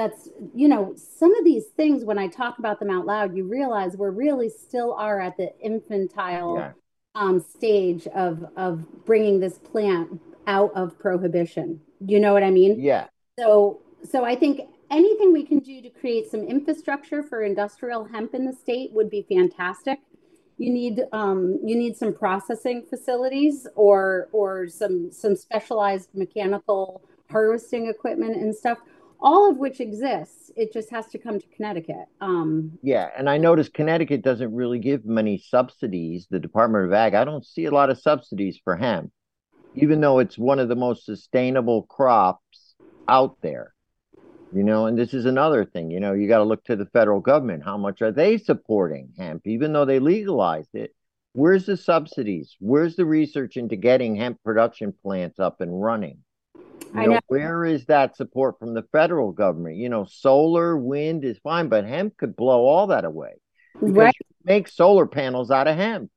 [SPEAKER 5] that's you know some of these things when i talk about them out loud you realize we're really still are at the infantile
[SPEAKER 2] Yeah.
[SPEAKER 5] um stage of of bringing this plant out of prohibition you know what i mean
[SPEAKER 2] Yeah.
[SPEAKER 5] so so i think anything we can do to create some infrastructure for industrial hemp in the state would be fantastic you need um, you need some processing facilities or or some some specialized mechanical harvesting equipment and stuff all of which exists it just has to come to connecticut um,
[SPEAKER 2] Yeah, and I noticed Connecticut doesn't really give many subsidies. The Department of Ag, I don't see a lot of subsidies for hemp, even though it's one of the most sustainable crops out there. You know, and this is another thing, you know, you got to look to the federal government. How much are they supporting hemp, even though they legalized it? Where's the subsidies? Where's the research into getting hemp production plants up and running? You know,
[SPEAKER 5] know.
[SPEAKER 2] where is that support from the federal government? You know, solar, wind is fine, but hemp could blow all that away.
[SPEAKER 5] Right
[SPEAKER 2] make solar panels out of hemp.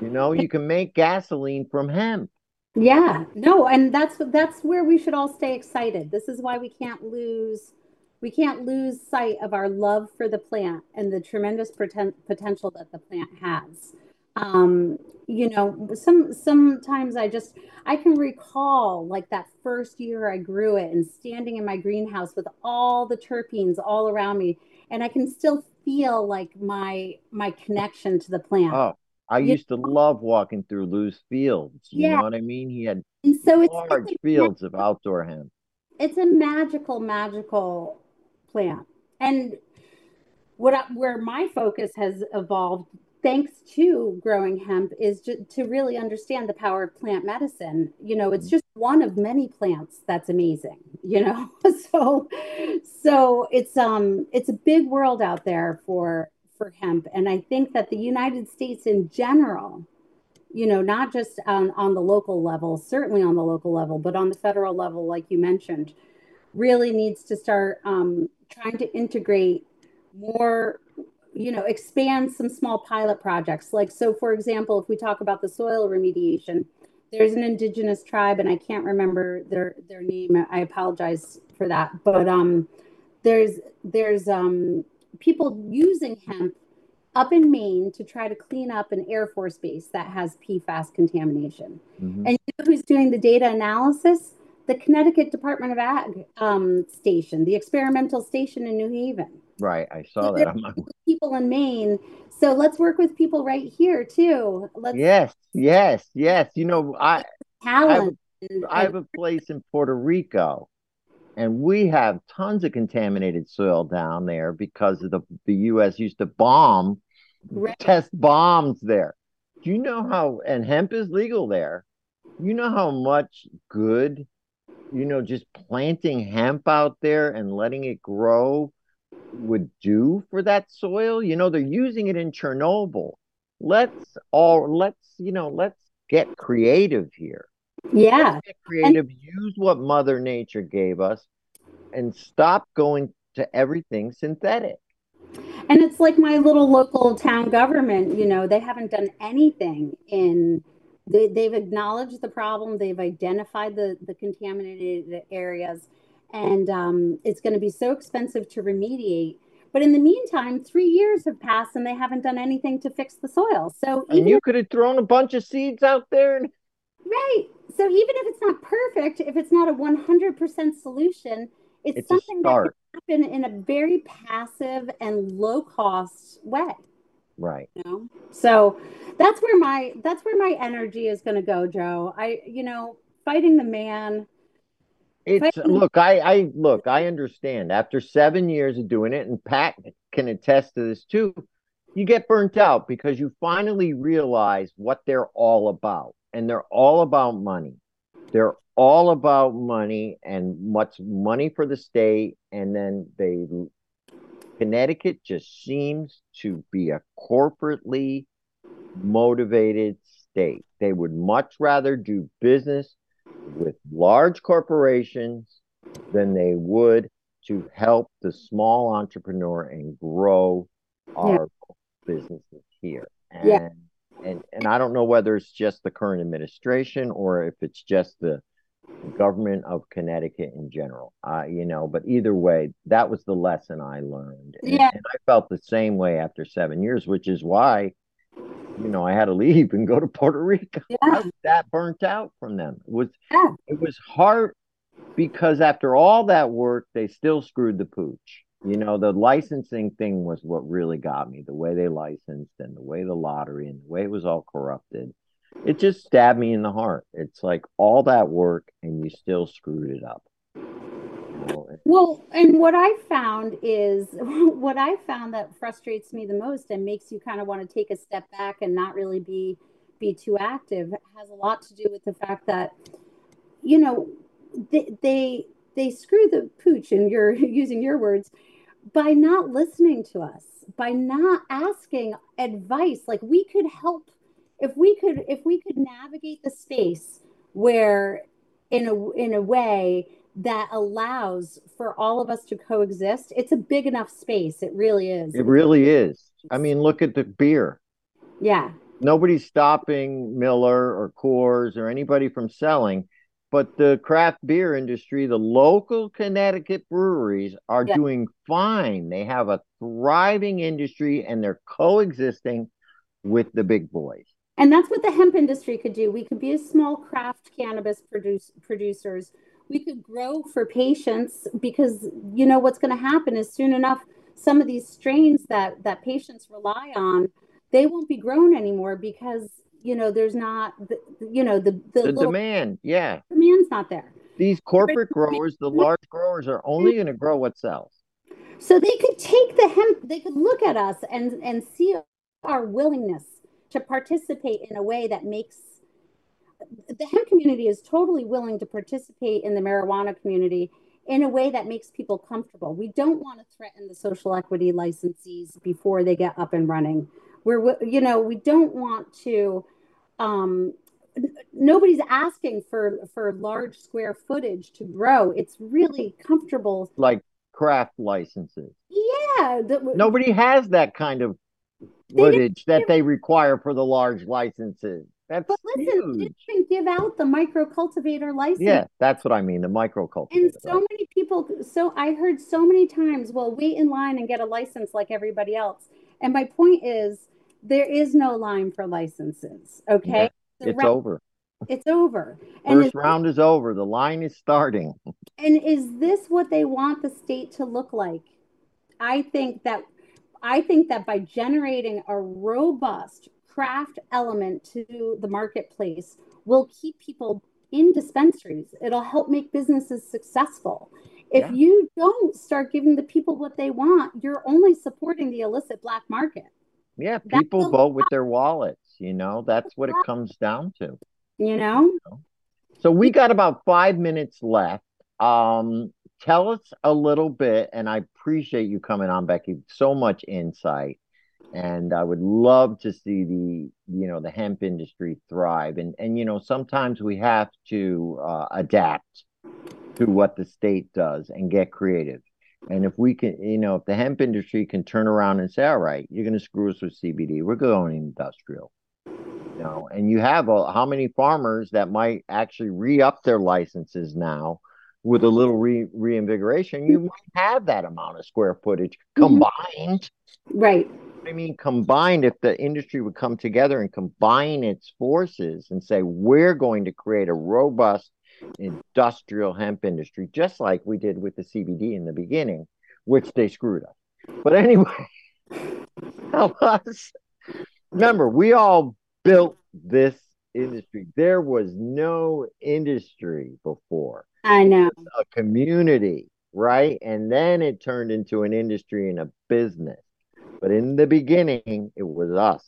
[SPEAKER 2] You know, you can make gasoline from hemp.
[SPEAKER 5] yeah no and that's that's where we should all stay excited this is why we can't lose we can't lose sight of our love for the plant and the tremendous poten- potential that the plant has um you know some sometimes i just i can recall like that first year i grew it and standing in my greenhouse with all the terpenes all around me and i can still feel like my my connection to the plant
[SPEAKER 2] Oh, I
[SPEAKER 5] You
[SPEAKER 2] used to love walking through Lou's fields. You
[SPEAKER 5] Yeah.
[SPEAKER 2] know what I mean? He had
[SPEAKER 5] and so it's,
[SPEAKER 2] large
[SPEAKER 5] it's
[SPEAKER 2] fields of outdoor hemp.
[SPEAKER 5] it's a magical magical plant and what I, where my focus has evolved thanks to growing hemp is to really understand the power of plant medicine. You know it's just one of many plants that's amazing you know? So so it's um it's a big world out there for for hemp. And i think that the united states in general you know not just on on the local level certainly on the local level but on the federal level like you mentioned really needs to start um, trying to integrate more you know expand some small pilot projects like so for example if we talk about the soil remediation there's an indigenous tribe and i can't remember their their name i apologize for that but um there's there's um people using hemp up in maine to try to clean up an air force base that has pfas contamination
[SPEAKER 2] Mhm.
[SPEAKER 5] and you know who's doing the data analysis? The Connecticut Department of Ag um, station, the experimental station in New Haven.
[SPEAKER 2] Right. I saw
[SPEAKER 5] So
[SPEAKER 2] that. on my-
[SPEAKER 5] people in Maine. So let's work with people right here too. Let's
[SPEAKER 2] Yes, yes, yes. You know, I
[SPEAKER 5] talent. and-
[SPEAKER 2] I have a place in Puerto Rico, and we have tons of contaminated soil down there because of the the U.S. used to bomb,
[SPEAKER 5] Right.
[SPEAKER 2] test bombs there. Do you know how? And hemp is legal there. You know how much good you know, just planting hemp out there and letting it grow would do for that soil. You know, they're using it in Chernobyl. Let's all let's, you know, let's get creative here.
[SPEAKER 5] Yeah.
[SPEAKER 2] Let's get creative, use what Mother Nature gave us and stop going to everything synthetic.
[SPEAKER 5] And it's like my little local town government, you know, they haven't done anything in they, they've acknowledged the problem, they've identified the, the contaminated areas, and um, it's going to be so expensive to remediate. But in the meantime, three years have passed and they haven't done anything to fix the soil. So
[SPEAKER 2] and you could have thrown a bunch of seeds out there. And...
[SPEAKER 5] Right. So even if it's not perfect, if it's not a 100% solution, it's,
[SPEAKER 2] it's
[SPEAKER 5] something that can happen in a very passive and low cost way.
[SPEAKER 2] Right.
[SPEAKER 5] You know? So that's where my that's where my energy is going to go, Joe. I you know, fighting the man.
[SPEAKER 2] It's look, I I look, I understand. After 7 years of doing it and Pat can attest to this too. You get burnt out because you finally realize what they're all about. And they're all about money. They're all about money and what's money for the state and then they Connecticut just seems to be a corporately motivated state. They would much rather do business with large corporations than they would to help the small entrepreneur and grow our yeah. businesses here. And, yeah. and and I don't know whether it's just the current administration or if it's just the government of Connecticut in general. Uh, you know, but either way, that was the lesson I learned. And,
[SPEAKER 5] yeah.
[SPEAKER 2] and I felt the same way after seven years, which is why, you know, I had to leave and go to Puerto Rico.
[SPEAKER 5] Yeah.
[SPEAKER 2] I was that burnt out from them. It was
[SPEAKER 5] yeah.
[SPEAKER 2] it was hard because after all that work, they still screwed the pooch. You know, the licensing thing was what really got me, the way they licensed and the way the lottery and the way it was all corrupted it just stabbed me in the heart. It's like all that work and you still screwed it up.
[SPEAKER 5] Well, and what I found is what I found that frustrates me the most and makes you kind of want to take a step back and not really be be too active has a lot to do with the fact that you know they they, they screw the pooch and you're using your words by not listening to us by not asking advice. Like we could help if we could if we could navigate the space where in a in a way that allows for all of us to coexist it's a big enough space it really is
[SPEAKER 2] it really is i mean look at the beer
[SPEAKER 5] yeah
[SPEAKER 2] nobody's stopping miller or coors or anybody from selling but the craft beer industry the local connecticut breweries are yeah. doing fine they have a thriving industry and they're coexisting with the big boys
[SPEAKER 5] and that's what the hemp industry could do. We could be a small craft cannabis produce, producers. We could grow for patients because you know what's going to happen is soon enough some of these strains that that patients rely on they won't be grown anymore because you know there's not the, you know the the,
[SPEAKER 2] the demand yeah.
[SPEAKER 5] demand's not there.
[SPEAKER 2] These corporate growers the large growers are only going to grow what sells.
[SPEAKER 5] So they could take the hemp they could look at us and and see our willingness to participate in a way that makes the hemp community is totally willing to participate in the marijuana community in a way that makes people comfortable. We don't want to threaten the social equity licensees before they get up and running. We're, you know, we don't want to. Um, nobody's asking for for large square footage to grow. It's really comfortable,
[SPEAKER 2] like craft licenses.
[SPEAKER 5] Yeah,
[SPEAKER 2] the, nobody has that kind of footage that they require for the large licenses. That's
[SPEAKER 5] but listen, huge. didn't give out the micro cultivator license.
[SPEAKER 2] Yeah, that's what I mean, the micro cultivator.
[SPEAKER 5] And so license. many people, so I heard so many times, well, wait in line and get a license like everybody else. And my point is, there is no line for licenses. Okay,
[SPEAKER 2] yeah, it's round, over.
[SPEAKER 5] It's over.
[SPEAKER 2] And First round is over. The line is starting.
[SPEAKER 5] And is this what they want the state to look like? I think that I think that by generating a robust craft element to the marketplace will keep people in dispensaries. It'll help make businesses successful. If yeah. you don't start giving the people what they want, you're only supporting the illicit black market.
[SPEAKER 2] Yeah, people vote with their wallets, you know, that's what it comes down to.
[SPEAKER 5] You know?
[SPEAKER 2] So we got about five minutes left. Um, tell us a little bit, and I appreciate you coming on, Becky. So much insight, and I would love to see the you know the hemp industry thrive. And and you know sometimes we have to uh, adapt to what the state does and get creative. And if we can, you know, if the hemp industry can turn around and say, all right, you're going to screw us with CBD, we're going industrial. You know, and you have a, how many farmers that might actually re up their licenses now with a little re reinvigoration? You might have that amount of square footage combined.
[SPEAKER 5] Right.
[SPEAKER 2] I mean, combined, if the industry would come together and combine its forces and say, we're going to create a robust industrial hemp industry, just like we did with the CBD in the beginning, which they screwed up. But anyway, help us. Remember, we all built this industry. There was no industry before.
[SPEAKER 5] I know.
[SPEAKER 2] A community, right? And then it turned into an industry and a business. But in the beginning, it was us.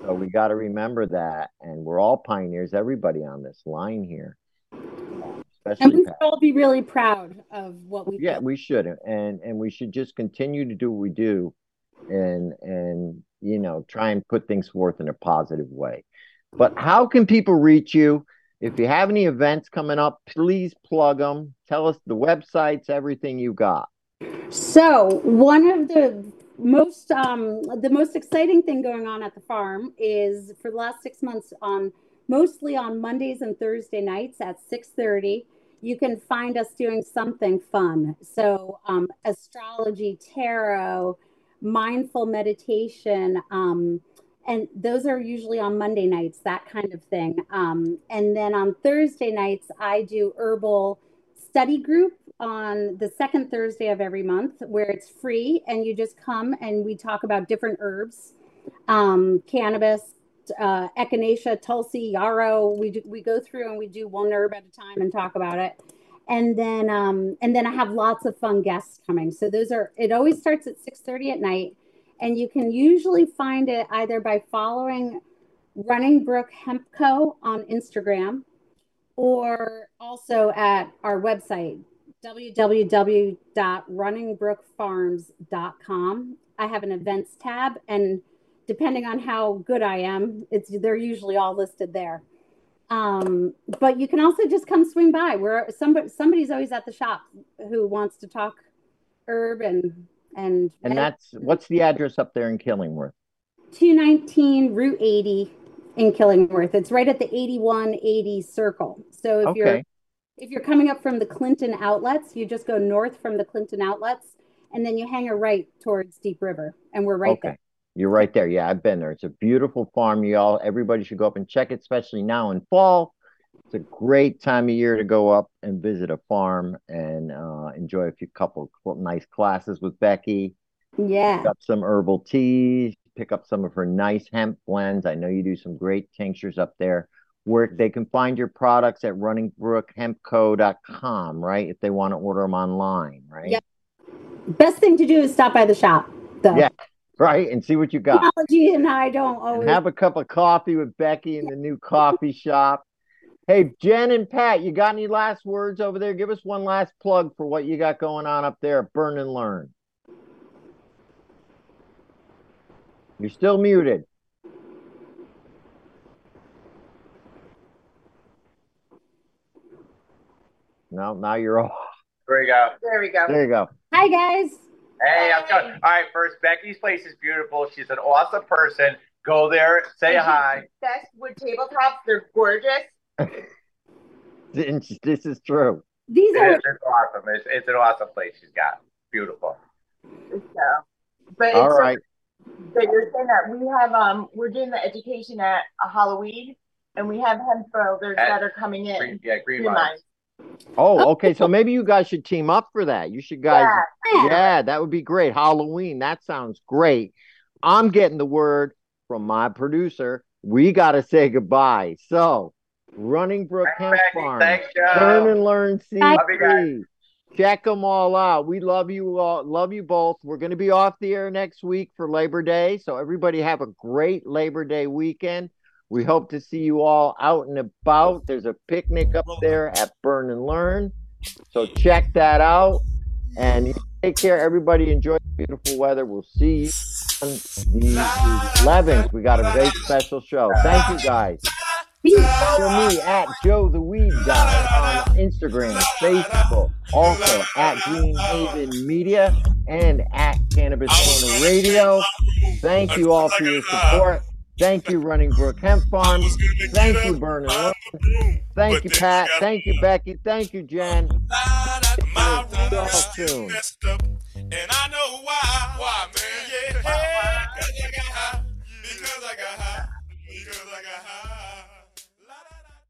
[SPEAKER 2] So we got to remember that. And we're all pioneers, everybody on this line here.
[SPEAKER 5] And we should all be really proud of what we
[SPEAKER 2] Yeah, we should. And and we should just continue to do what we do and and you know, try and put things forth in a positive way. But how can people reach you? If you have any events coming up, please plug them. Tell us the websites, everything you got.
[SPEAKER 5] So one of the most um, the most exciting thing going on at the farm is for the last six months on mostly on Mondays and Thursday nights at six thirty. You can find us doing something fun. So um, astrology, tarot, mindful meditation. Um, and those are usually on Monday nights, that kind of thing. Um, and then on Thursday nights, I do herbal study group on the second Thursday of every month, where it's free and you just come and we talk about different herbs, um, cannabis, uh, echinacea, tulsi, yarrow. We do, we go through and we do one herb at a time and talk about it. And then um, and then I have lots of fun guests coming. So those are it always starts at six thirty at night and you can usually find it either by following Running Brook Hemp Co. on Instagram or also at our website, www.runningbrookfarms.com. I have an events tab, and depending on how good I am, it's they're usually all listed there. Um, but you can also just come swing by. Where somebody somebody's always at the shop who wants to talk herb and and
[SPEAKER 2] and that's what's the address up there in Killingworth?
[SPEAKER 5] 219 Route 80 in Killingworth. It's right at the 8180 circle. So if okay. you're if you're coming up from the Clinton outlets, you just go north from the Clinton outlets and then you hang a right towards Deep River and we're right okay. there.
[SPEAKER 2] You're right there. Yeah, I've been there. It's a beautiful farm. You all everybody should go up and check it, especially now in fall. It's a great time of year to go up and visit a farm and uh, enjoy a few couple nice classes with Becky.
[SPEAKER 5] Yeah.
[SPEAKER 2] Got some herbal teas, pick up some of her nice hemp blends. I know you do some great tinctures up there. Where mm-hmm. they can find your products at runningbrookHempco.com, right? If they want to order them online, right?
[SPEAKER 5] Yep. Best thing to do is stop by the shop, though.
[SPEAKER 2] Yeah, right, and see what you got.
[SPEAKER 5] Technology and I don't always
[SPEAKER 2] and have a cup of coffee with Becky in the new coffee shop. Hey, Jen and Pat, you got any last words over there? Give us one last plug for what you got going on up there at Burn and Learn. You're still muted. No, now you're off.
[SPEAKER 3] There we go.
[SPEAKER 4] There we go.
[SPEAKER 2] There you go.
[SPEAKER 5] Hi, guys.
[SPEAKER 3] Hey, I'm going. All right, first, Becky's place is beautiful. She's an awesome person. Go there, say hi.
[SPEAKER 4] Best wood tabletops. They're gorgeous.
[SPEAKER 2] this is true.
[SPEAKER 5] These are
[SPEAKER 3] it's, it's awesome. It's, it's an awesome place she's got. Beautiful.
[SPEAKER 4] So, but
[SPEAKER 2] all right.
[SPEAKER 4] But you're saying that we have um we're doing the education at a Halloween and we have hemp builders that are coming in.
[SPEAKER 3] Green, yeah, green, green mines.
[SPEAKER 2] Oh, okay. So maybe you guys should team up for that. You should guys,
[SPEAKER 4] yeah.
[SPEAKER 2] yeah, that would be great. Halloween, that sounds great. I'm getting the word from my producer. We got to say goodbye. So Running Brook Hemp Farm.
[SPEAKER 3] Thanks,
[SPEAKER 2] Learn and learn CBD. Check them all out. We love you all. Love you both. We're going to be off the air next week for Labor Day. So everybody have a great Labor Day weekend. We hope to see you all out and about. There's a picnic up there at Burn and Learn. So check that out. And take care, everybody. Enjoy the beautiful weather. We'll see you on the 11th. We got a very special show. Thank you, guys. Follow me at Joe the Weed Guy on Instagram, Facebook, also at Green Haven Media and at Cannabis Corner Radio. Thank you all for your support. Thank you, Running Brook Hemp Farm. Thank you, and Thank you, Pat. Thank you, Becky. Thank you, Jen.
[SPEAKER 6] And I know why. Why, man? Yeah.